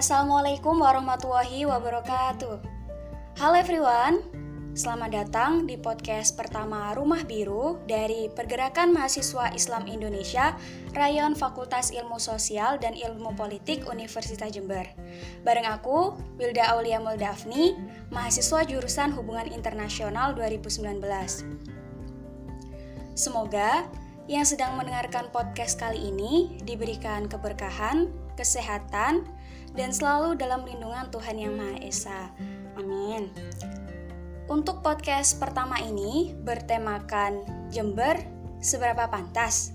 Assalamualaikum warahmatullahi wabarakatuh. Halo everyone, selamat datang di podcast pertama Rumah Biru dari Pergerakan Mahasiswa Islam Indonesia, Rayon Fakultas Ilmu Sosial dan Ilmu Politik Universitas Jember. Bareng aku, Wilda Aulia Muldafni, mahasiswa jurusan Hubungan Internasional 2019. Semoga yang sedang mendengarkan podcast kali ini diberikan keberkahan, kesehatan, dan selalu dalam lindungan Tuhan Yang Maha Esa. Amin. Untuk podcast pertama ini bertemakan Jember seberapa pantas.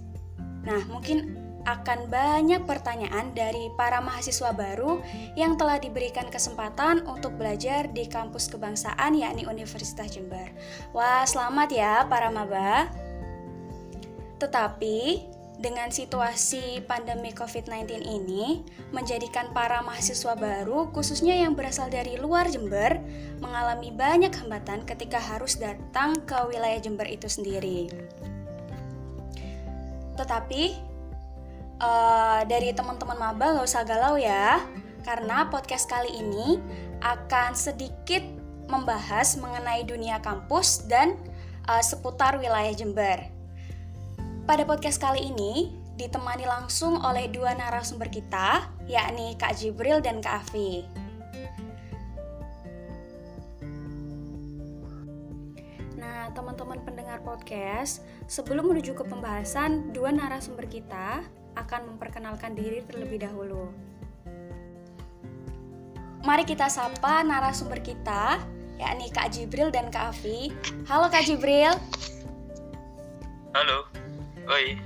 Nah, mungkin akan banyak pertanyaan dari para mahasiswa baru yang telah diberikan kesempatan untuk belajar di kampus kebangsaan yakni Universitas Jember. Wah, selamat ya para maba. Tetapi dengan situasi pandemi COVID-19 ini menjadikan para mahasiswa baru, khususnya yang berasal dari luar Jember, mengalami banyak hambatan ketika harus datang ke wilayah Jember itu sendiri. Tetapi uh, dari teman-teman maba gak usah galau ya, karena podcast kali ini akan sedikit membahas mengenai dunia kampus dan uh, seputar wilayah Jember. Pada podcast kali ini ditemani langsung oleh dua narasumber kita, yakni Kak Jibril dan Kak Afi. Nah, teman-teman pendengar podcast, sebelum menuju ke pembahasan, dua narasumber kita akan memperkenalkan diri terlebih dahulu. Mari kita sapa narasumber kita, yakni Kak Jibril dan Kak Afi. Halo Kak Jibril. Halo. Oi.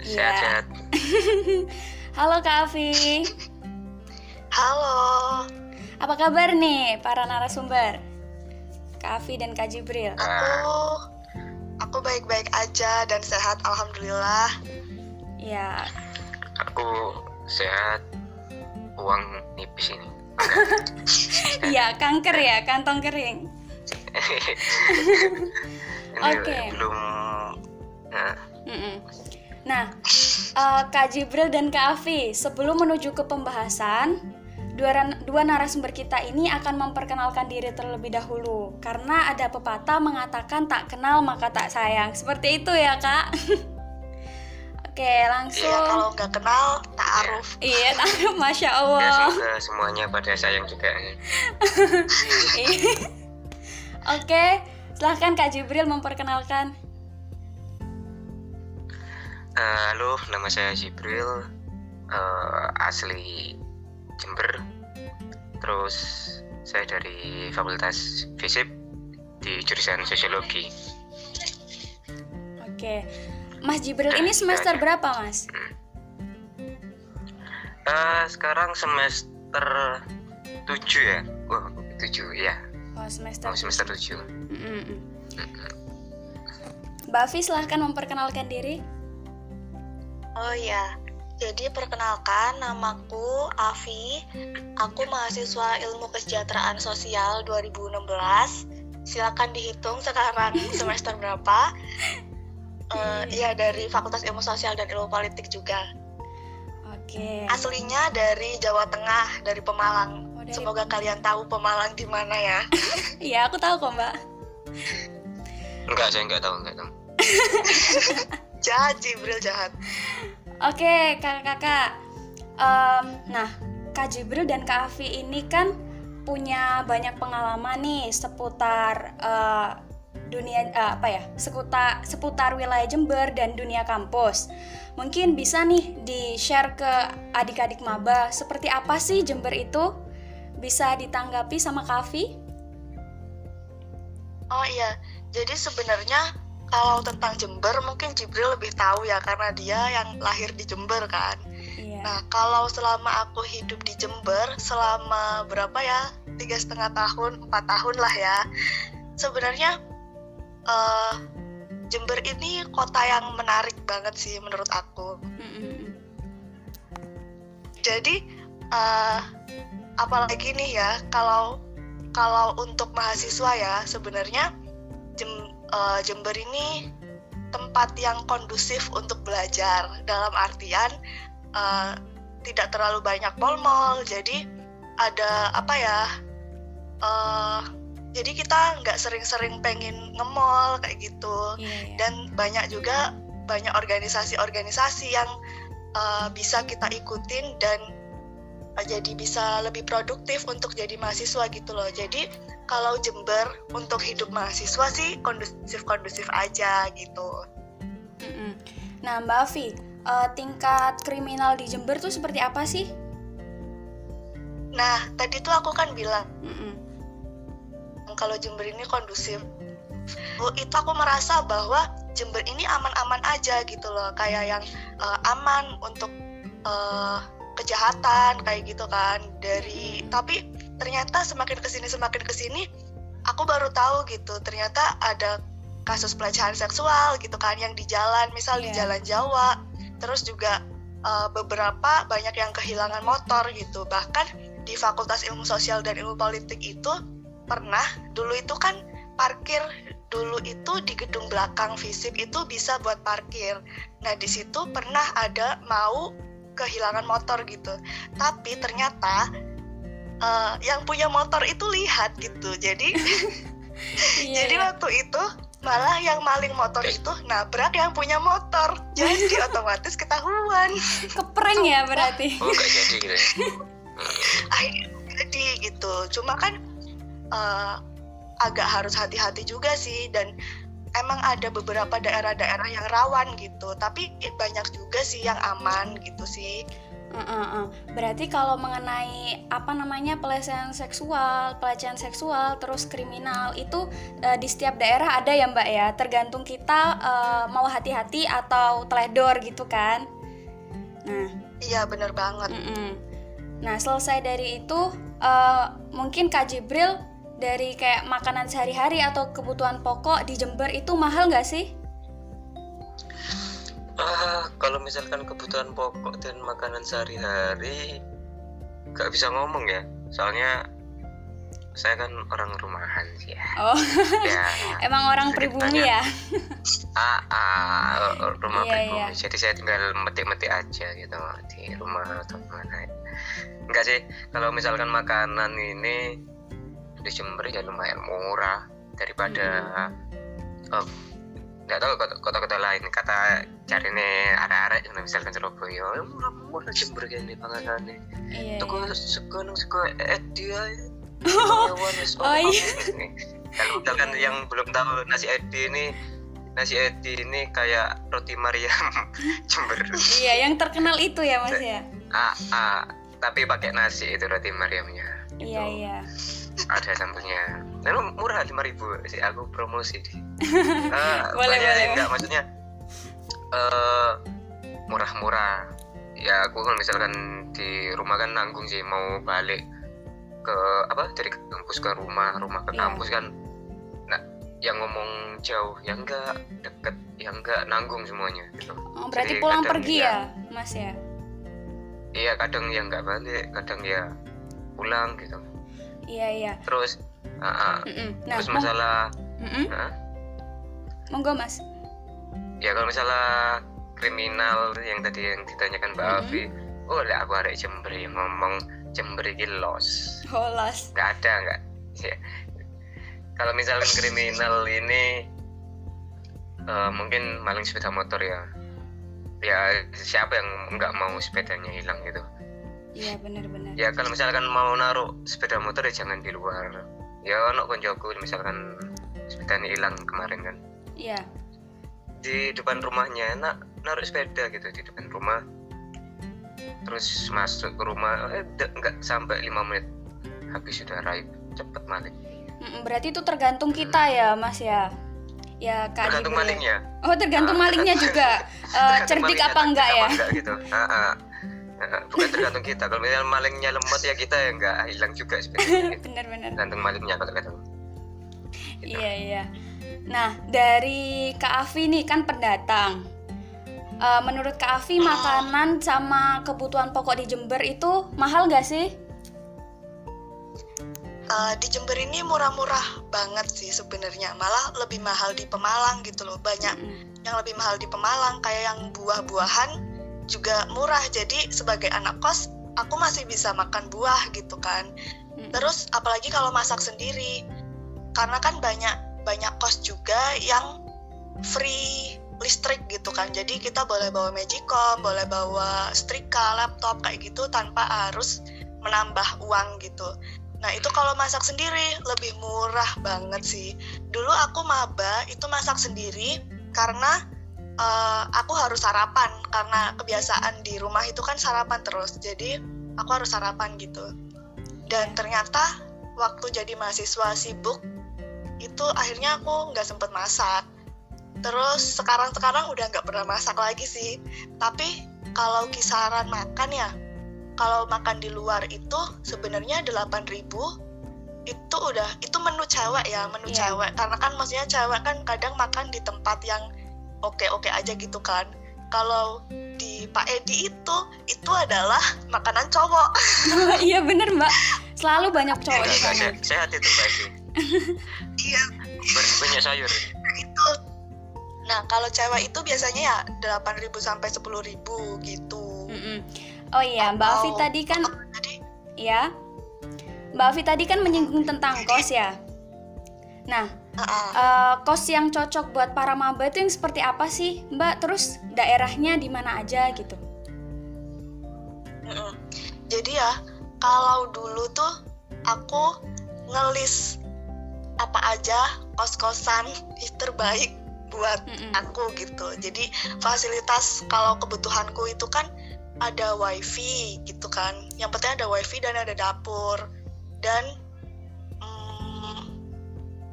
Sehat-sehat. Yeah. Halo Kak Afi. Halo. Apa kabar nih para narasumber? Kak Afi dan Kak Jibril. Aku aku baik-baik aja dan sehat alhamdulillah. Ya. Aku sehat. Uang nipis ini. Iya, kanker ya, kantong kering. Oke. Okay. Belum nah, Mm-mm. Nah, uh, Kak Jibril dan Kak Afi, sebelum menuju ke pembahasan, dua, dua narasumber kita ini akan memperkenalkan diri terlebih dahulu. Karena ada pepatah mengatakan tak kenal maka tak sayang. Seperti itu ya, Kak? Oke, langsung. Iya, kalau nggak kenal, ta'aruf. Iya, ta'aruf, Masya Allah. Ya, semoga semuanya pada sayang juga. Oke, silahkan Kak Jibril memperkenalkan. Uh, halo, nama saya Jibril, uh, asli Jember. Terus saya dari Fakultas Fisip di jurusan Sosiologi. Oke, Mas Jibril nah, ini semester ya, berapa, Mas? Uh, sekarang semester 7 ya. Wah, oh, 7 ya. Oh, semester oh, semester 7. Mm -mm. Mbak Afi silahkan memperkenalkan diri. Oh ya, jadi perkenalkan namaku Avi. Aku mahasiswa Ilmu Kesejahteraan Sosial 2016. Silakan dihitung sekarang semester berapa. Uh, ya dari Fakultas Ilmu Sosial dan Ilmu Politik juga. Oke. Okay. Aslinya dari Jawa Tengah, dari Pemalang. Oh, dari Semoga kalian tahu Pemalang di mana ya. Iya, aku tahu kok, Mbak. Enggak, saya enggak tahu, enggak tahu. jahat Jibril jahat. Oke kakak-kakak um, nah kak Jibril dan kak Afi ini kan punya banyak pengalaman nih seputar uh, dunia uh, apa ya seputar seputar wilayah Jember dan dunia kampus. Mungkin bisa nih di share ke adik-adik maba seperti apa sih Jember itu? Bisa ditanggapi sama Kavi? Oh iya, jadi sebenarnya kalau tentang Jember mungkin Jibril lebih tahu ya karena dia yang lahir di Jember kan. Iya. Nah kalau selama aku hidup di Jember selama berapa ya tiga setengah tahun empat tahun lah ya sebenarnya uh, Jember ini kota yang menarik banget sih menurut aku. Jadi uh, apalagi nih ya kalau kalau untuk mahasiswa ya sebenarnya Jem, uh, Jember ini tempat yang kondusif untuk belajar. Dalam artian uh, tidak terlalu banyak mall-mall jadi ada apa ya uh, jadi kita nggak sering-sering pengen nge-mall kayak gitu. Iya, iya. dan banyak juga banyak organisasi-organisasi yang uh, bisa kita ikutin dan jadi bisa lebih produktif untuk jadi mahasiswa gitu loh jadi kalau Jember untuk hidup mahasiswa sih kondusif-kondusif aja gitu. Nah, Mbak Afi, eh, tingkat kriminal di Jember tuh seperti apa sih? nah tadi tuh aku kan bilang Mm-mm. kalau Jember ini kondusif itu aku merasa bahwa Jember ini aman-aman aja gitu loh kayak yang uh, aman untuk uh, kejahatan kayak gitu kan dari tapi ternyata semakin ke sini semakin ke sini aku baru tahu gitu ternyata ada kasus pelecehan seksual gitu kan yang di jalan misal di Iya. jalan Jawa terus juga uh, beberapa banyak yang kehilangan motor gitu bahkan di Fakultas Ilmu Sosial dan Ilmu Politik itu pernah dulu itu kan parkir dulu itu di gedung belakang FISIP itu bisa buat parkir. Nah, di situ pernah ada mau kehilangan motor gitu. Tapi ternyata eh, yang punya motor itu lihat gitu. Jadi Iya, jadi iya. waktu itu malah yang maling motor itu nabrak yang punya motor. Jadi otomatis ketahuan. Keprank ya berarti. oh gak jadi gitu ya akhirnya jadi gitu cuma kan eh, agak harus hati-hati juga sih dan emang ada beberapa daerah-daerah yang rawan gitu tapi banyak juga sih yang aman gitu sih Uh-uh-uh. Berarti kalau mengenai apa namanya pelecehan seksual, pelecehan seksual, terus kriminal itu eh, di setiap daerah ada ya Mbak ya. Tergantung kita eh, mau hati-hati atau teledor gitu kan. Nah, iya bener banget mm-mm. nah selesai dari itu eh, mungkin Kak Jibril dari kayak makanan sehari-hari atau kebutuhan pokok di Jember itu mahal nggak sih? Ah, kalau misalkan kebutuhan pokok dan makanan sehari-hari gak bisa ngomong ya soalnya saya kan orang rumahan sih ya Oh, ya emang orang pribumi ya? ah, ah, rumah Iya, pribumi iya. jadi saya tinggal metik-metik aja gitu di rumah atau mana enggak sih kalau misalkan makanan ini di Jember ya lumayan murah daripada eh, nggak tahu kota- kota-kota lain kata cari nih arek-arek yang misalkan Surabaya "Eh, murah-murah Jember gini panganannya Iya. Tuku iya. sego nang sego edi ae. Oh, iya. Kalau misalkan yang belum tahu nasi edi ini nasi edi ini kayak roti Mariam Jember. Iya, yang terkenal itu ya Mas ya. Ah, ah, tapi pakai nasi itu roti Mariamnya. Iya iya. Ada sambelnya. Lalu murah lima ribu sih aku promosi deh. Ah, Boleh, boleh. enggak maksudnya eh murah-murah. Ya aku kalau misalkan di rumah kan nanggung sih mau balik ke apa dari kampus ke rumah, rumah ke Iya. kampus kan. Nah, yang ngomong jauh, yang enggak deket, yang enggak nanggung semuanya gitu. Oh, berarti Jadi pulang pergi ya- ya, Mas ya? Iya, kadang yang enggak balik, kadang ya pulang gitu. Iya iya. Terus ah. Mm-mm. Nah, terus masalah Mm-mm. Hah? monggo Mas. ya kalau misalnya kriminal yang tadi yang ditanyakan Mbak Mhm. Afi oh lah aku arek Jember yang ngomong Jember iki los Holas. nggak ada nggak ya. kalau misalkan kriminal ini eh, mungkin maling sepeda motor ya ya siapa yang nggak mau sepedanya hilang gitu Iya benar-benar. ya kalau misalkan mau naruh sepeda motor ya jangan di luar ya ono koncoku misalkan sepedanya hilang kemarin kan Iya. di depan rumahnya nak naruh sepeda gitu di depan rumah terus masuk ke rumah eh de- nggak sampai lima menit habis sudah raib cepet maling Berarti itu tergantung kita ya, Mas ya. Ya Kak tergantung Jibril. malingnya Oh, tergantung malingnya juga. Eh, Tergantung cerdik malingnya, apa enggak ya? apa enggak gitu Ah, ah. Bukan tergantung kita kalau misalnya malingnya lemot ya kita ya nggak hilang juga gitu. Benar-benar. tergantung malingnya kalau kata Gitu. Iya iya. Nah dari Kak Afi nih kan pendatang. Eh, menurut Kak Afi makanan sama kebutuhan pokok di Jember itu mahal nggak sih? Eh, di Jember ini murah-murah banget sih sebenarnya malah lebih mahal di Pemalang gitu loh banyak yang lebih mahal di Pemalang kayak yang buah-buahan juga murah. Jadi sebagai anak kos aku masih bisa makan buah gitu kan. Terus apalagi kalau masak sendiri. Karena kan banyak banyak kos juga yang free listrik gitu kan. Jadi kita boleh bawa magicom boleh bawa setrika laptop kayak gitu tanpa harus menambah uang gitu. Nah itu kalau masak sendiri lebih murah banget sih. Dulu aku maba itu masak sendiri karena eh, aku harus sarapan karena kebiasaan di rumah itu kan sarapan terus. Jadi aku harus sarapan gitu. Dan ternyata waktu jadi mahasiswa sibuk itu akhirnya aku nggak sempet masak. Terus sekarang sekarang udah nggak pernah masak lagi sih. Tapi kalau kisaran makan ya kalau makan di luar itu sebenarnya 8000 itu udah itu menu cewek ya menu Iya. cewek. Karena kan maksudnya cewek kan kadang makan di tempat yang oke-oke aja gitu kan. Kalau di Pak Edi itu itu adalah makanan cowok. Iya bener mbak. Selalu banyak cowok Enggak, di enggak, sana. se- sehat itu Mbak Edi. iya. Banyak sayur. Itu. Nah kalau cewek itu biasanya ya 8.000 sampai 10.000 gitu. Oh iya mbak Afi Atau- tadi kan ya mbak Afi tadi kan menyinggung tentang kos ya. Nah eh, kos yang cocok buat para maba itu yang seperti apa sih mbak terus daerahnya di mana aja gitu Mm-mm. Jadi ya, kalau dulu tuh aku ngelis apa aja kos-kosan terbaik buat Mm-mm. aku gitu. Jadi fasilitas kalau kebutuhanku itu kan ada wifi gitu kan. Yang penting ada wifi dan ada dapur dan mm,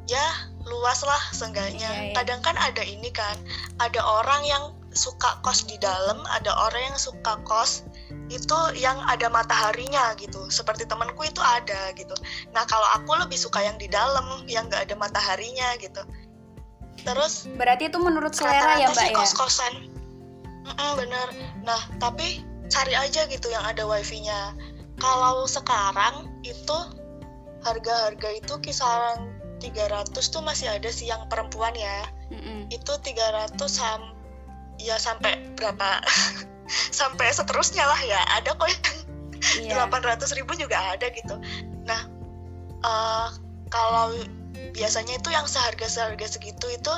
ya luas lah seenggaknya. Iya, iya. Kadang kan ada ini kan, ada orang yang suka kos di dalam, ada orang yang suka kos itu yang ada mataharinya gitu. Seperti temanku itu ada gitu. Nah kalau aku lebih suka yang di dalam yang nggak ada mataharinya gitu. Terus berarti itu menurut selera ya mbak sih ya? kos-kosan. Mm-mm, bener. Nah tapi cari aja gitu yang ada wifi-nya. Kalau sekarang itu harga-harga itu kisaran 300 tuh masih ada sih yang perempuan ya. Mm-mm. itu 300 sam ya sampai berapa? Sampai seterusnya lah ya. Ada kok yang iya. 800 ribu juga ada gitu. Nah eh, kalau biasanya itu yang seharga seharga segitu itu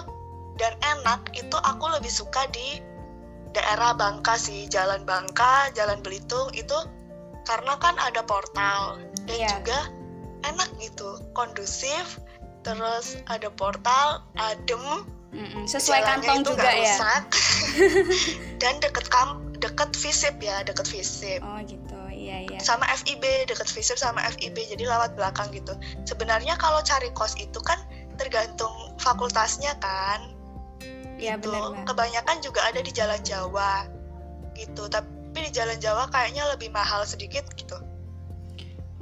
dan enak itu aku lebih suka di daerah Bangka sih. Jalan Bangka jalan Belitung itu karena kan ada portal. Dan Iya. juga enak gitu kondusif terus ada portal adem. Mm-mm. sesuai kantong itu juga ya? rusak. dan deket kam deket visip ya deket visip. Oh gitu. Iya iya. Sama FIB deket visip sama FIB jadi lewat belakang gitu. Sebenarnya kalau cari kos itu kan tergantung fakultasnya kan. Iya gitu. benar kebanyakan juga ada di Jalan Jawa gitu. Tapi di Jalan Jawa kayaknya lebih mahal sedikit gitu.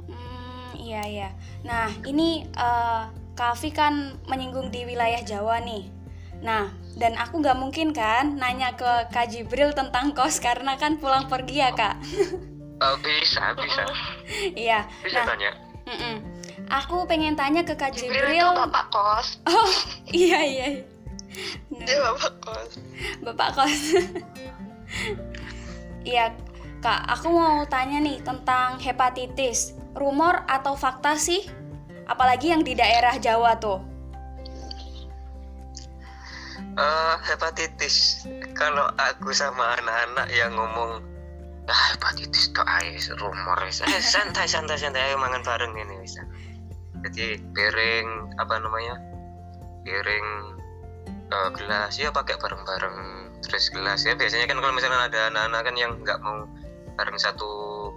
Hmm, iya iya. Nah ini eh Kak Afi kan menyinggung di wilayah Jawa nih. Nah dan aku nggak mungkin kan nanya ke Kak Jibril tentang kos karena kan pulang pergi ya kak. Oh, bisa bisa Iya. bisa Nah, tanya mm-mm. aku pengen tanya ke Kak Jibril Jibril. itu bapak kos Oh iya iya. iya. Nah, dia bapak kos Bapak kos. Iya, Kak, aku mau tanya nih tentang hepatitis. Rumor atau fakta sih? Apalagi yang di daerah Jawa tuh. Eh, hepatitis. Kalau aku sama anak-anak yang ngomong ah hepatitis tuh ayo rumor wis." eh, santai santai santai. Ayo mangan bareng ini bisa jadi piring apa namanya? Piring eh, gelas. Ya pakai bareng-bareng. Terus gelas. Ya biasanya kan kalau misalnya ada anak-anak kan yang nggak mau bareng satu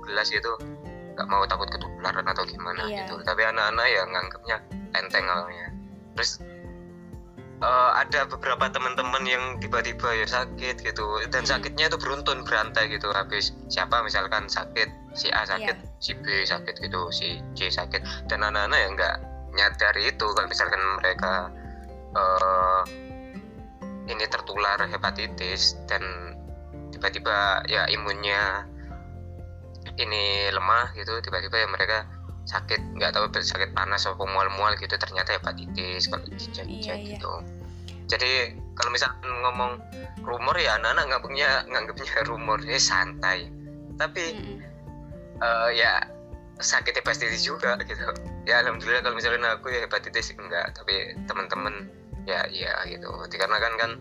gelas itu nggak mau takut ketularan atau gimana Iya. gitu. Tapi anak-anak ya nganggapnya enteng awalnya. Terus eh, ada beberapa teman-teman yang tiba-tiba ya sakit gitu. Dan Hmm. sakitnya itu beruntun berantai gitu. Habis siapa? Misalkan sakit si A sakit Iya. si B sakit gitu si C sakit. Dan anak-anak ya nggak nyadari itu. Kalau misalkan mereka eh, ini tertular hepatitis dan tiba-tiba ya imunnya ini lemah gitu tiba-tiba ya mereka sakit nggak tahu sakit panas atau mual-mual gitu ternyata hepatitis kalau dicek Iya, iya. gitu jadi kalau misalkan ngomong rumor ya anak-anak nganggapnya nganggapnya rumor ya santai tapi Mm-mm. uh, ya sakit hepatitis juga gitu ya alhamdulillah kalau misalnya aku ya hepatitis enggak tapi teman-teman ya iya gitu dikarenakan kan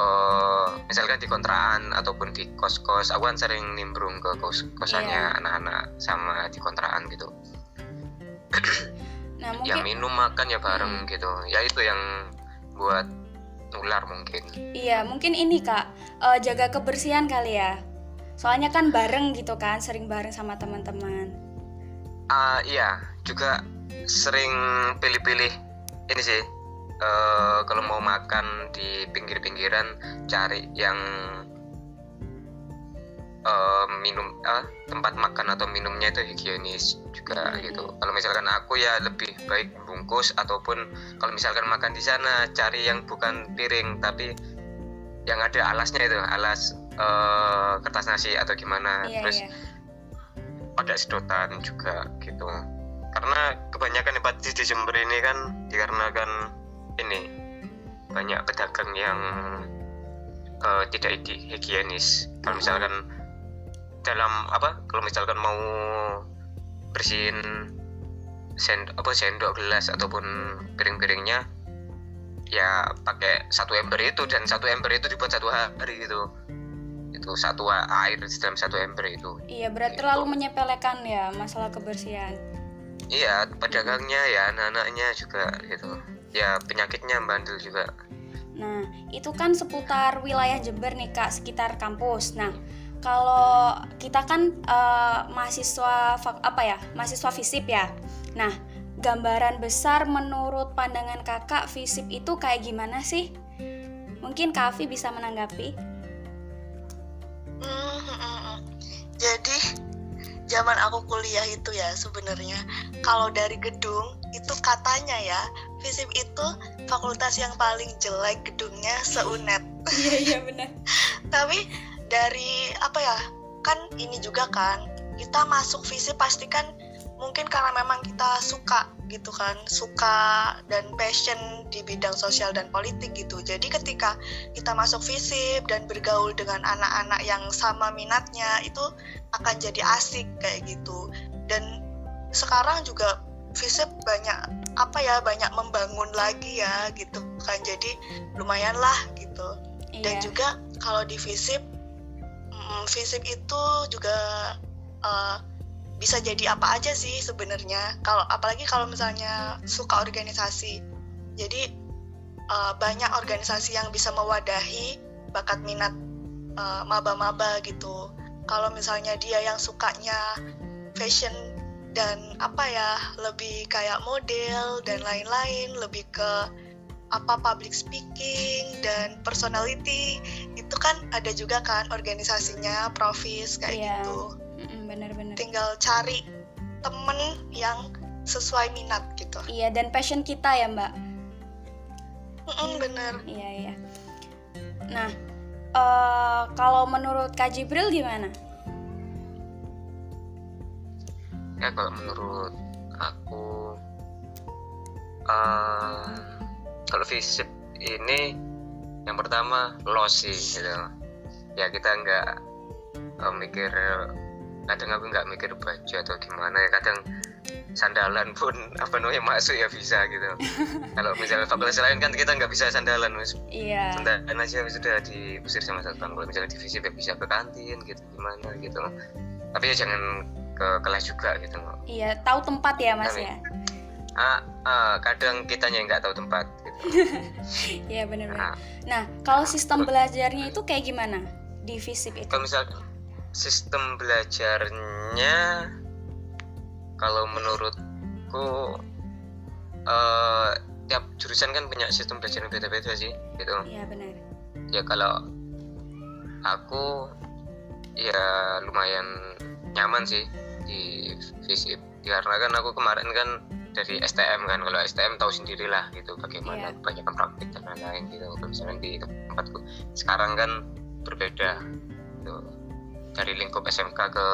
uh, misalkan di kontrakan ataupun di kos-kos aku kan sering nimbrung ke kos kosannya anak anak-anak sama di kontrakan gitu. Nah, mungkin... ya minum makan ya bareng hmm. gitu. Ya itu yang buat nular mungkin. Iya mungkin ini kak. Uh, jaga kebersihan kali ya. Soalnya kan bareng gitu kan sering bareng sama teman-teman. Uh, iya. Juga sering pilih-pilih ini sih uh, kalau mau makan di pinggir-pinggiran cari yang uh, minum uh, tempat makan atau minumnya itu higienis juga hmm. gitu. Kalau misalkan aku ya lebih baik bungkus ataupun kalau misalkan makan di sana cari yang bukan piring tapi yang ada alasnya itu alas uh, kertas nasi atau gimana. Yeah, terus yeah ada sedotan juga gitu. Karena kebanyakan hepatitis di Jember ini kan dikarenakan ini banyak pedagang yang uh, tidak higienis. Kalau misalkan dalam apa kalau misalkan mau bersihin send apa sendok gelas ataupun piring-piringnya ya pakai satu ember itu dan satu ember itu dibuat satu hari gitu. Itu satu air dalam satu ember itu. Iya berarti gitu. terlalu menyepelekan ya masalah kebersihan. Iya pedagangnya ya anak-anaknya juga gitu ya penyakitnya bandel juga. Nah itu kan seputar wilayah Jember nih kak sekitar kampus. Nah kalau kita kan uh, mahasiswa apa ya mahasiswa fisip ya. Nah gambaran besar menurut pandangan kakak fisip itu kayak gimana sih? Mungkin Kavi bisa menanggapi. Jadi zaman aku kuliah itu ya sebenarnya. Kalau dari gedung itu katanya ya FISIP itu fakultas yang paling jelek gedungnya seunet. Iya iya benar. Tapi dari apa ya kan ini juga kan kita masuk FISIP pasti kan mungkin karena memang kita suka gitu kan suka dan passion di bidang sosial dan politik gitu. Jadi ketika kita masuk visip dan bergaul dengan anak-anak yang sama minatnya itu akan jadi asik kayak gitu. Dan sekarang juga visip banyak apa ya banyak membangun lagi ya gitu kan. Jadi lumayan lah gitu. Iya. dan juga kalau di visip mm, visip itu juga uh, bisa jadi apa aja sih sebenarnya. Kalau apalagi kalau misalnya suka organisasi. Jadi uh, banyak organisasi yang bisa mewadahi bakat minat uh, maba-maba gitu. Kalau misalnya dia yang sukanya fashion dan apa ya lebih kayak model dan lain-lain lebih ke apa public speaking dan personality itu kan ada juga kan organisasinya profis kayak yeah. gitu. Benar-benar tinggal cari temen yang sesuai minat gitu. Iya dan passion kita ya mbak. Mm bener. Iya iya. Nah uh, kalau menurut Kak Jibril gimana? Ya kalau menurut aku uh, kalau fisik ini yang pertama loss sih gitu. Ya kita nggak uh, mikir kadang aku nggak mikir baju atau gimana ya kadang sandalan pun apa namanya masuk ya bisa gitu. Kalau misalnya fakultas lain kan kita nggak bisa sandalan mas. Iya. Sandalan aja sudah diusir sama satpam kalau misalnya divisi ya bisa ke kantin gitu gimana gitu. Tapi ya jangan ke kelas juga gitu. Iya tahu tempat ya mas tapi, ya ah, ah, kadang kitanya nggak tahu tempat gitu. Iya benar-benar nah, nah kalau sistem belajarnya itu kayak gimana? Di FISIP itu? Kalau misalnya sistem belajarnya kalau menurutku uh, tiap jurusan kan punya sistem belajar yang beda-beda sih gitu. Iya benar ya kalau aku ya lumayan nyaman sih di fisip. Karena kan aku kemarin kan dari STM kan. Kalau STM tahu sendirilah gitu bagaimana yeah. banyak praktik dan lain-lain gitu. Misalnya di tempatku sekarang kan berbeda gitu. Dari lingkup SMK ke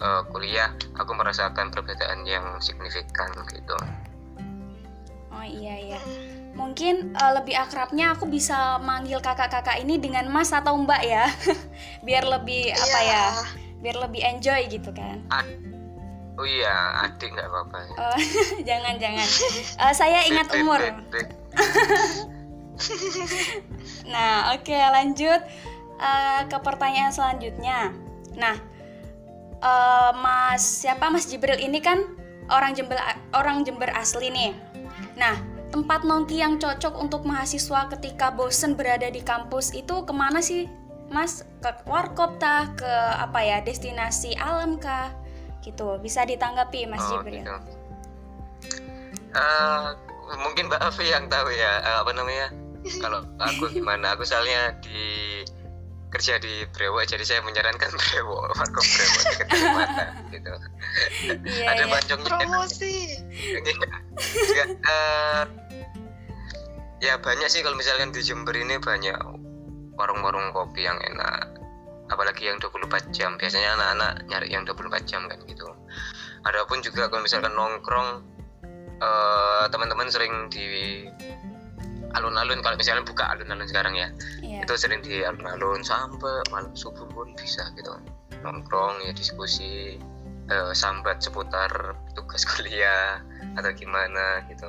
uh, kuliah aku merasakan perbedaan yang signifikan gitu. Oh iya iya. Mungkin uh, lebih akrabnya aku bisa manggil kakak-kakak ini dengan mas atau mbak ya. Biar lebih iya. apa ya biar lebih enjoy gitu kan. Ad- oh iya adik nggak apa-apa ya. Oh, jangan jangan. Eh, saya ingat umur. Nah, oke lanjut eh, ke pertanyaan selanjutnya. Nah, eh, Mas siapa Mas Jibril ini kan orang Jember orang Jember asli nih. Nah, tempat nongki yang cocok untuk mahasiswa ketika bosen berada di kampus itu ke mana sih, Mas? Ke warkop tah? Ke apa ya? Destinasi alam kah? Gitu. Bisa ditanggapi Mas oh, Jibril. gitu. Eh, mungkin Mbak Afi yang tahu ya eh, apa namanya kalau aku gimana aku soalnya di kerja di Brewok jadi saya menyarankan Brewok warkop Brewok dekat gitu Iya, ada iya. pancong promosi ya, eh, ya banyak sih kalau misalkan di Jember ini banyak warung-warung kopi yang enak apalagi yang 24 jam. Biasanya anak-anak nyari yang 24 jam kan gitu. Adapun juga kalau misalkan nongkrong eh, teman-teman sering di alun-alun. Kalau misalnya buka alun-alun sekarang ya Iya. itu sering di alun-alun sampai malam subuh pun bisa gitu. Nongkrong ya diskusi eh, sambat seputar tugas kuliah atau gimana gitu.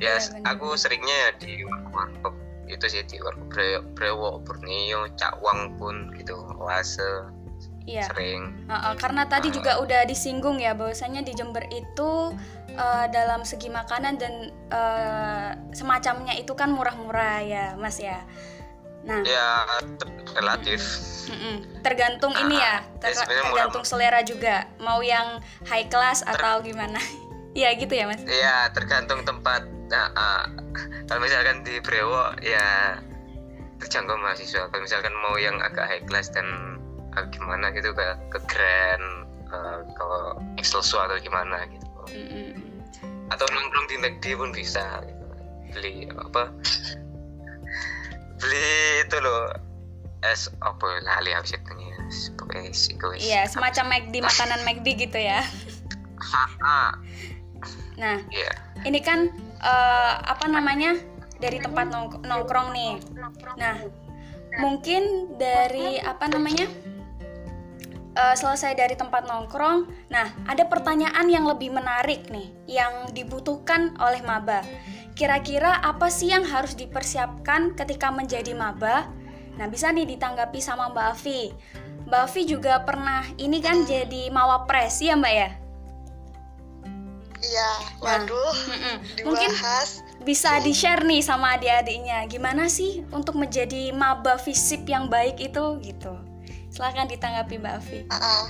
Ya Iya, benar. aku seringnya ya di warkop itu sih di Bre- Brewok Borneo Cakwang pun gitu Oase Iya. sering Uh, uh, karena tadi Uh. juga udah disinggung ya bahwasanya di Jember itu uh, dalam segi makanan dan uh, semacamnya itu kan murah-murah ya Mas ya. Nah, ya ter- relatif mm-mm. tergantung ini ya, ter- ya tergantung selera juga. Mau yang high class atau gimana? Iya gitu ya Mas. ya tergantung tempat nah, ah, kalau misalkan di Brewok ya terjangkau mahasiswa kalau misalkan mau yang agak high class dan agak gimana gitu ke ke Grand eh, ke Excelsior atau gimana gitu Mm-mm. atau nongkrong di McD pun bisa gitu. beli apa beli itu loh es apa lali habis itu nih pokoknya sih guys Iya, semacam McD makanan McD gitu ya. ah Nah, iya ini kan eh, apa namanya dari tempat nong- nongkrong nih. Nah, mungkin dari apa namanya eh, selesai dari tempat nongkrong. Nah, ada pertanyaan yang lebih menarik nih, yang dibutuhkan oleh maba. Kira-kira apa sih yang harus dipersiapkan ketika menjadi maba? Nah, bisa nih ditanggapi sama Mbak Afi. Mbak Afi juga pernah ini kan jadi mawapres ya Mbak ya? Iya Nah, waduh Mm-mm. Mungkin dibahas bisa di-share nih sama adik-adiknya gimana sih untuk menjadi maba fisip yang baik itu gitu silahkan ditanggapi Mbak Afi Ah, ah.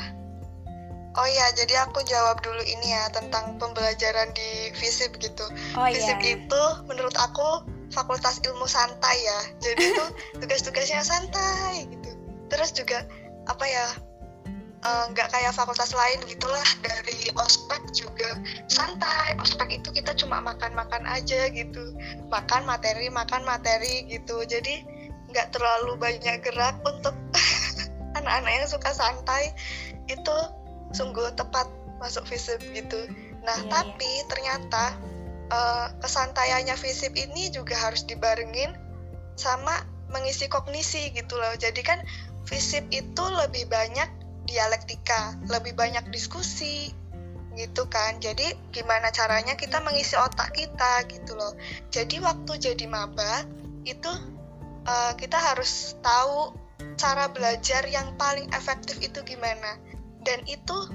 Oh iya, jadi aku jawab dulu ini ya tentang pembelajaran di FISIP gitu. oh iya FISIP itu menurut aku fakultas ilmu santai ya. Jadi itu tugas-tugasnya santai gitu. Terus juga apa ya? Eh, nggak kayak fakultas lain gitulah dari ospek juga santai. Ospek itu kita cuma makan-makan aja gitu. Makan materi makan materi gitu. Jadi nggak terlalu banyak gerak untuk anak-anak yang suka santai. Itu sungguh tepat masuk FISIP gitu. Nah Iya, tapi ternyata eh, kesantaiannya FISIP ini juga harus dibarengin sama mengisi kognisi gitu loh. Jadi kan FISIP itu lebih banyak dialektika lebih banyak diskusi gitu kan. Jadi gimana caranya kita mengisi otak kita gitu loh. Jadi waktu jadi maba itu eh, kita harus tahu cara belajar yang paling efektif itu gimana. Dan itu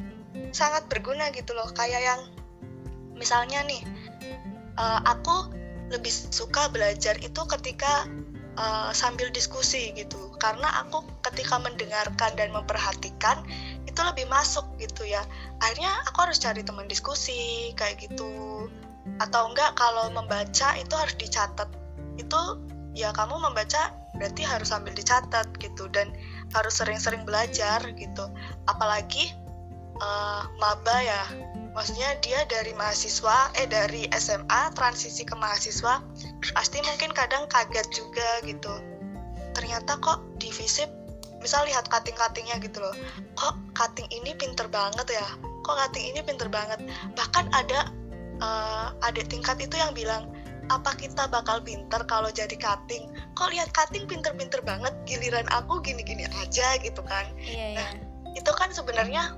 sangat berguna gitu loh. Kayak yang misalnya nih eh, aku lebih suka belajar itu ketika eh, sambil diskusi gitu. Karena aku ketika mendengarkan dan memperhatikan itu lebih masuk gitu ya. Akhirnya aku harus cari teman diskusi kayak gitu. Atau enggak kalau membaca itu harus dicatat. Itu ya kamu membaca berarti harus sambil dicatat gitu. Dan harus sering-sering belajar gitu. Apalagi eh, maba ya maksudnya dia dari mahasiswa eh dari SMA transisi ke mahasiswa pasti mungkin kadang kaget juga gitu. Ternyata kok di FISIP misal lihat cutting-cuttingnya gitu loh kok cutting ini pinter banget ya? Kok cutting ini pinter banget? Bahkan ada eh, adik tingkat itu yang bilang apa kita bakal pinter kalau jadi cutting? Kok lihat cutting pinter-pinter banget? Giliran aku gini-gini aja gitu kan. Iya iya. itu kan sebenarnya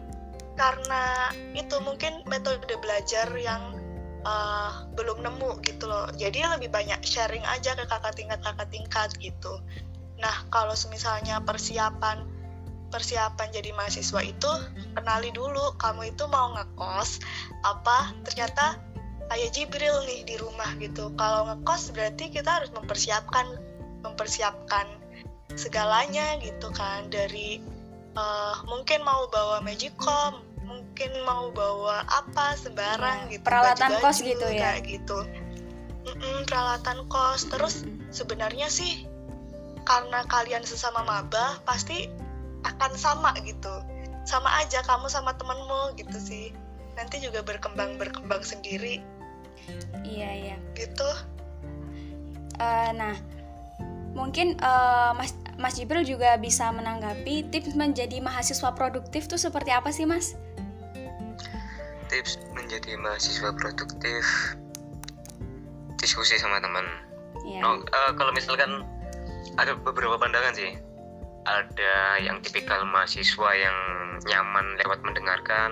karena itu mungkin metode belajar yang uh, belum nemu gitu loh. Jadi lebih banyak sharing aja ke kakak tingkat kakak tingkat gitu. Nah kalau misalnya persiapan persiapan jadi mahasiswa itu kenali dulu kamu itu mau ngekos apa ternyata kayak Jibril nih di rumah gitu. Kalau ngekos berarti kita harus mempersiapkan mempersiapkan segalanya gitu kan. Dari uh, mungkin mau bawa magicom mungkin mau bawa apa sembarang ya, gitu peralatan baju -baju, kos gitu ya? kayak gitu. Mm -mm, peralatan kos. Terus sebenarnya sih karena kalian sesama maba pasti akan sama gitu. Sama aja kamu sama temenmu gitu sih. Nanti juga berkembang berkembang sendiri. Iya iya. Gitu. Uh, nah mungkin uh, mas mas Jibril juga bisa menanggapi tips menjadi mahasiswa produktif tuh seperti apa sih mas tips menjadi mahasiswa produktif. Diskusi sama teman. Yeah. no, uh, kalau misalkan ada beberapa pandangan sih. Ada yang tipikal mahasiswa yang nyaman lewat mendengarkan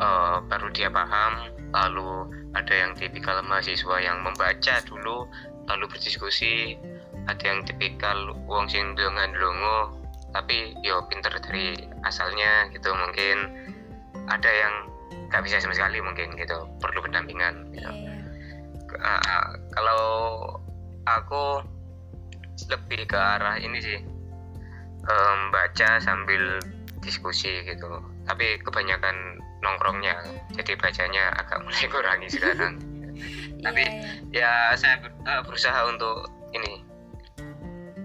uh, baru dia paham. Lalu ada yang tipikal mahasiswa yang membaca dulu lalu berdiskusi. Ada yang tipikal wong sing dengan longo tapi yo pinter dari asalnya gitu mungkin ada yang nggak bisa sama sekali mungkin gitu perlu pendampingan gitu. yeah. uh, kalau aku lebih ke arah ini sih um, baca sambil diskusi gitu tapi kebanyakan nongkrongnya jadi bacanya agak mulai kurangi sekarang tapi yeah, yeah. ya saya uh, berusaha untuk ini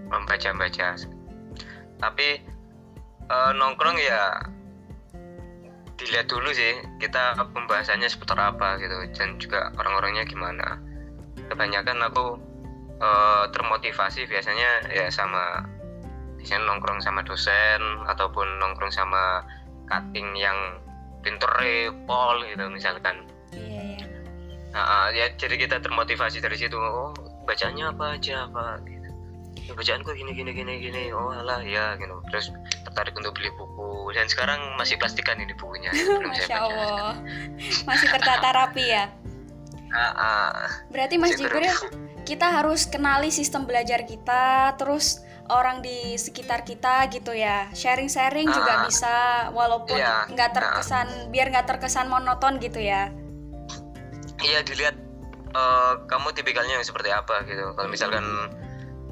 membaca-baca tapi uh, nongkrong ya dilihat dulu sih kita pembahasannya seputar apa gitu dan juga orang-orangnya gimana. Kebanyakan aku uh, termotivasi biasanya ya sama biasanya nongkrong sama dosen ataupun nongkrong sama cutting yang pinter pol gitu misalkan. Iya, iya. Nah, ya jadi kita termotivasi dari situ. Oh bacanya apa aja apa? gitu ya, bacaanku gini gini gini gini. Oh alah ya gitu. Terus tertarik untuk beli buku. Dan sekarang masih plastikan ini bukunya. Belum Masya saya baca. Allah. Masih tertata rapi ya? Uh, uh, berarti Mas Jibril kita harus kenali sistem belajar kita terus orang di sekitar kita gitu ya. Sharing-sharing uh, juga bisa walaupun iya, nggak iya, terkesan uh, biar nggak terkesan monoton gitu ya. Iya dilihat uh, kamu tipikalnya yang seperti apa gitu. Kalau misalkan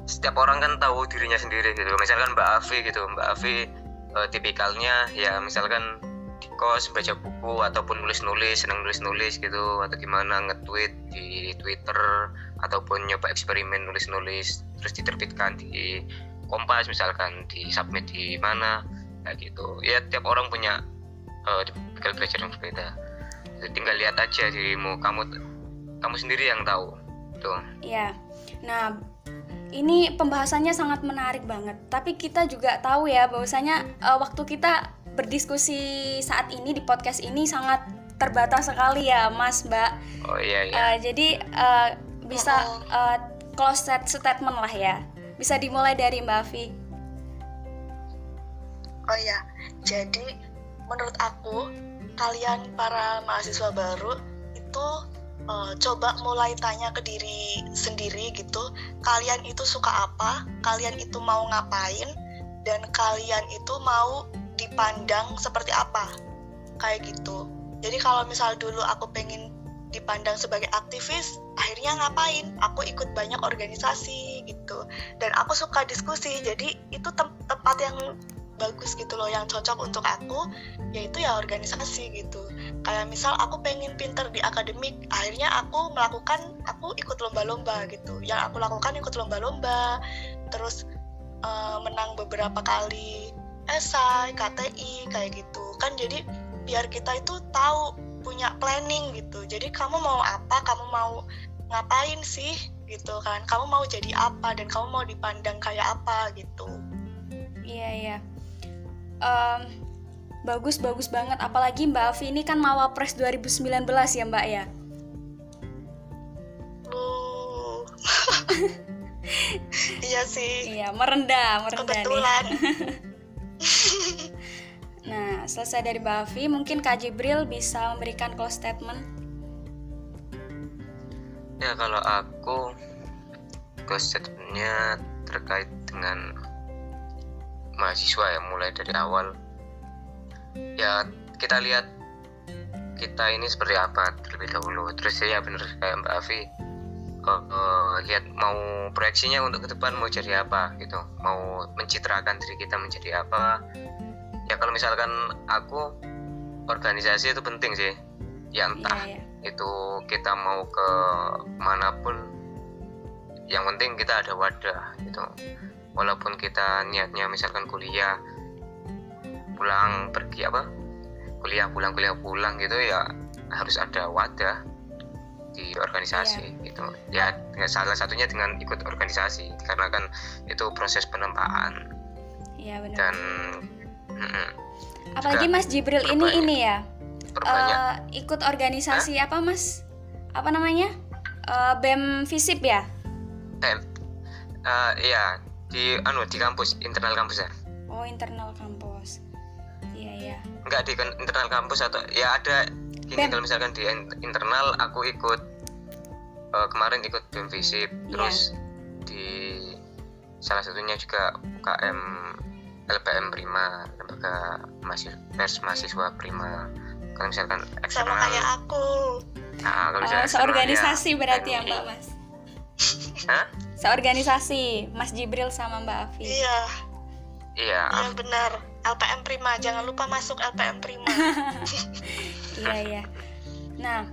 setiap orang kan tahu dirinya sendiri gitu. Misalkan Mbak Afi gitu. Mbak Afi uh, tipikalnya ya misalkan di kos baca buku ataupun nulis-nulis senang nulis-nulis gitu atau gimana nge-tweet di Twitter ataupun nyoba eksperimen nulis-nulis terus diterbitkan di Kompas misalkan di submit di mana kayak gitu. Ya tiap orang punya uh, tipikal belajar yang berbeda. Jadi, tinggal lihat aja dirimu. Kamu kamu sendiri yang tahu. Tuh. Iya. Nah ini pembahasannya sangat menarik banget. Tapi kita juga tahu ya bahwasanya uh, waktu kita berdiskusi saat ini di podcast ini sangat terbatas sekali ya Mas Mbak. Oh iya iya. Uh, jadi uh, bisa uh, close statement lah ya. Bisa dimulai dari Mbak Afi. Oh ya, jadi menurut aku kalian para mahasiswa baru itu uh, coba mulai tanya ke diri sendiri gitu, kalian itu suka apa, kalian itu mau ngapain, dan kalian itu mau dipandang seperti apa, kayak gitu. Jadi kalau misal dulu aku pengen dipandang sebagai aktivis akhirnya ngapain? Aku ikut banyak organisasi gitu. Dan aku suka diskusi. Jadi itu tem tempat yang bagus gitu loh yang cocok untuk aku yaitu ya organisasi gitu kayak misal aku pengen pinter di akademik akhirnya aku melakukan aku ikut lomba-lomba gitu. Yang aku lakukan ikut lomba-lomba terus uh, menang beberapa kali esai KTI kayak gitu. Kan jadi biar kita itu tahu punya planning gitu. Jadi kamu mau apa kamu mau ngapain sih gitu kan. Kamu mau jadi apa dan kamu mau dipandang kayak apa gitu. Iya iya. Um, bagus bagus banget. Apalagi Mbak Afi ini kan Mawapres 2019 ya Mbak ya? Uh. iya sih. Iya merendah merendah kebetulan. Selesai dari Mbak Afi, mungkin Kak Jibril bisa memberikan close statement. Ya kalau aku close statementnya terkait dengan mahasiswa ya mulai dari awal ya kita lihat kita ini seperti apa terlebih dahulu. Terus ya benar kayak Mbak Afi. Uh, uh, lihat mau proyeksinya untuk ke depan mau jadi apa gitu. Mau mencitrakan diri kita menjadi apa. Ya kalau misalkan aku organisasi itu penting sih. Ya entah yeah, yeah. itu kita mau ke mana pun. Yang penting kita ada wadah gitu. Walaupun kita niatnya misalkan kuliah pulang pergi apa? Kuliah pulang kuliah pulang gitu ya harus ada wadah di organisasi yeah. gitu. Ya salah satunya dengan ikut organisasi karena kan itu proses penempaan. Yeah, benar. dan mm, apalagi Mas Jibril ini ini ya uh, ikut organisasi Hah? apa Mas? Apa namanya? Uh, bem visip ya? Bem uh, iya di anu di kampus internal kampus ya oh internal kampus enggak di internal kampus atau ya ada. Gini kalau misalkan di internal aku ikut uh, kemarin ikut BEM Visip yeah. terus di salah satunya juga UKM LPM Prima lembaga mahasiswa pers mahasiswa Prima. Kalau misalkan eksternal sama kayak aku. Nah kalau misalkan oh, seorganisasi ya, berarti ya Mbak Mas? Hah? seorganisasi Mas Jibril sama Mbak Afi. Iya. Iya. Iya benar LPM Prima jangan lupa masuk LPM Prima iya iya nah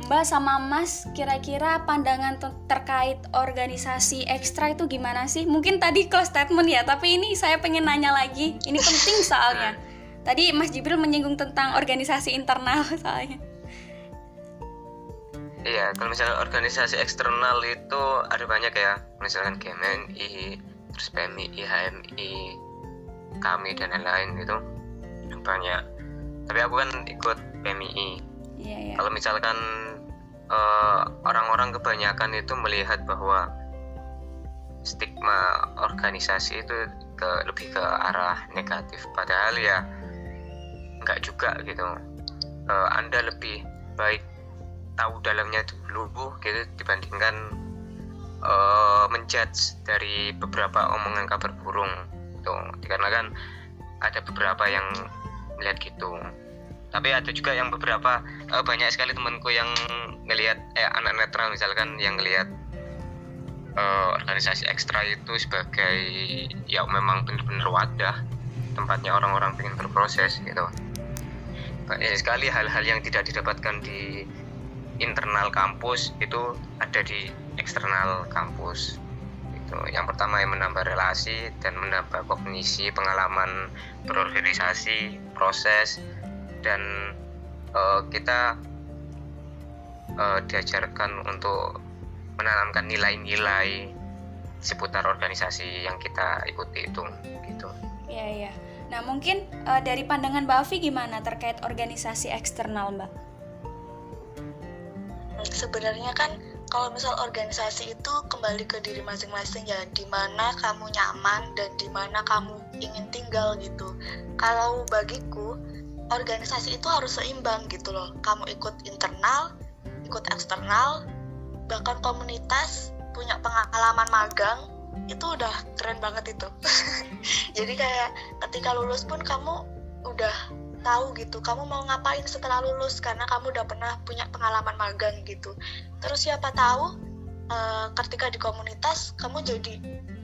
Mbak sama Mas kira-kira pandangan terkait organisasi ekstra itu gimana sih? Mungkin tadi close statement ya, tapi ini saya pengen nanya lagi. Ini penting soalnya. Tadi Mas Jibril menyinggung tentang organisasi internal soalnya. Iya, kalau misalnya organisasi eksternal itu ada banyak ya, misalkan KMNI, terus PMI, HMI, kami dan lain-lain itu banyak. Tapi aku kan ikut PMI yeah, yeah. kalau misalkan eh, orang-orang kebanyakan itu melihat bahwa stigma organisasi itu ke lebih ke arah negatif. Padahal ya nggak juga gitu. Uh, anda lebih baik tahu dalamnya dulu gitu dibandingkan uh, menjudge dari beberapa omongan kabar burung gitu dikarenakan ada beberapa yang melihat gitu. Tapi ada juga yang beberapa uh, banyak sekali temanku yang ngelihat eh anak netral misalkan yang ngelihat uh, organisasi ekstra itu sebagai ya memang benar-benar wadah. Tempatnya orang-orang ingin berproses gitu. Banyak sekali hal-hal yang tidak didapatkan di internal kampus itu ada di eksternal kampus gitu. Yang pertama yang menambah relasi dan menambah kognisi, pengalaman berorganisasi, proses dan uh, kita uh, diajarkan untuk menanamkan nilai-nilai seputar organisasi yang kita ikuti itu gitu. Iya iya. Nah mungkin uh, dari pandangan Mbak Afi gimana terkait organisasi eksternal Mbak? Sebenarnya kan kalau misal organisasi itu kembali ke diri masing-masing ya di mana kamu nyaman dan di mana kamu ingin tinggal gitu. Kalau bagiku organisasi itu harus seimbang gitu loh. Kamu ikut internal ikut eksternal bahkan komunitas punya pengalaman magang itu udah keren banget itu. Jadi kayak ketika lulus pun kamu udah tahu gitu kamu mau ngapain setelah lulus? Karena kamu udah pernah punya pengalaman magang gitu. Terus siapa tahu uh, ketika di komunitas kamu jadi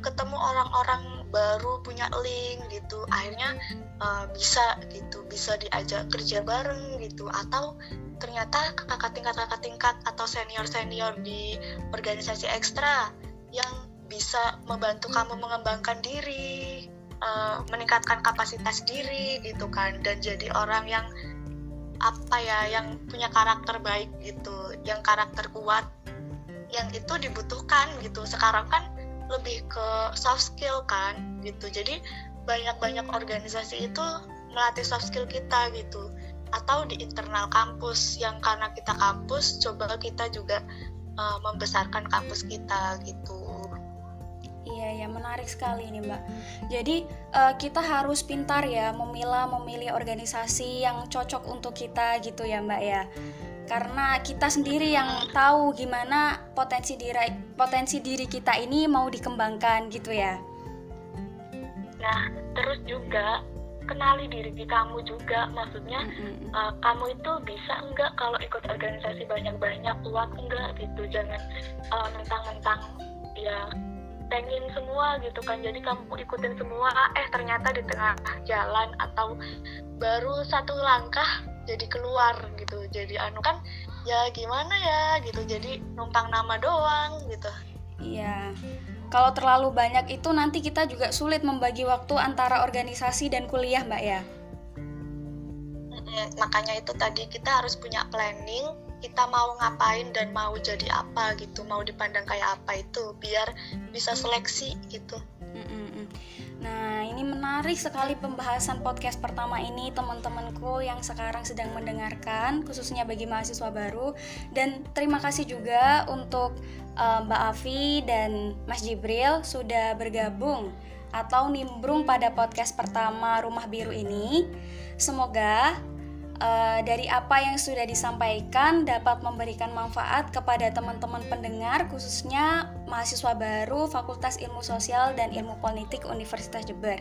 ketemu orang-orang baru punya link gitu. Akhirnya uh, bisa gitu bisa diajak kerja bareng gitu. Atau ternyata kakak tingkat kakak tingkat atau senior senior di organisasi ekstra yang bisa membantu kamu mengembangkan diri uh, meningkatkan kapasitas diri gitu kan dan jadi orang yang apa ya yang punya karakter baik gitu yang karakter kuat yang itu dibutuhkan gitu. Sekarang kan lebih ke soft skill kan gitu. Jadi banyak-banyak organisasi itu melatih soft skill kita gitu atau di internal kampus yang karena kita kampus coba kita juga uh, membesarkan kampus kita gitu Iya ya menarik sekali nih mbak. Jadi uh, kita harus pintar ya memilah memilih organisasi yang cocok untuk kita gitu ya mbak ya. Karena kita sendiri yang tahu gimana potensi diri potensi diri kita ini mau dikembangkan gitu ya. Nah terus juga kenali diri kamu juga maksudnya mm-hmm. uh, kamu itu bisa enggak kalau ikut organisasi banyak-banyak kuat enggak gitu jangan uh, mentang-mentang ya pengen semua gitu kan. Jadi kamu ikutin semua eh ternyata di tengah jalan atau baru satu langkah jadi keluar gitu. Jadi anu kan ya gimana ya gitu. Jadi numpang nama doang gitu. Iya. Kalau terlalu banyak itu nanti kita juga sulit membagi waktu antara organisasi dan kuliah mbak ya? Makanya itu tadi kita harus punya planning kita mau ngapain dan mau jadi apa gitu mau dipandang kayak apa itu biar bisa seleksi gitu Nah, ini menarik sekali pembahasan podcast pertama ini teman-temanku yang sekarang sedang mendengarkan, khususnya bagi mahasiswa baru. Dan terima kasih juga untuk uh, Mbak Afi dan Mas Jibril sudah bergabung atau nimbrung pada podcast pertama Rumah Biru ini. Semoga uh, dari apa yang sudah disampaikan dapat memberikan manfaat kepada teman-teman pendengar khususnya mahasiswa baru Fakultas Ilmu Sosial dan Ilmu Politik Universitas Jember.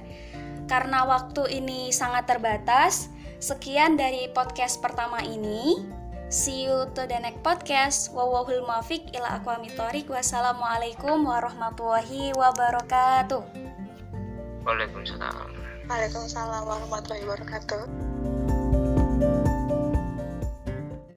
Karena waktu ini sangat terbatas, sekian dari podcast pertama ini. See you to the next podcast. Wawahul muafiq ila aqwamitorik. Wassalamualaikum warahmatullahi wabarakatuh. Waalaikumsalam. Waalaikumsalam warahmatullahi wabarakatuh.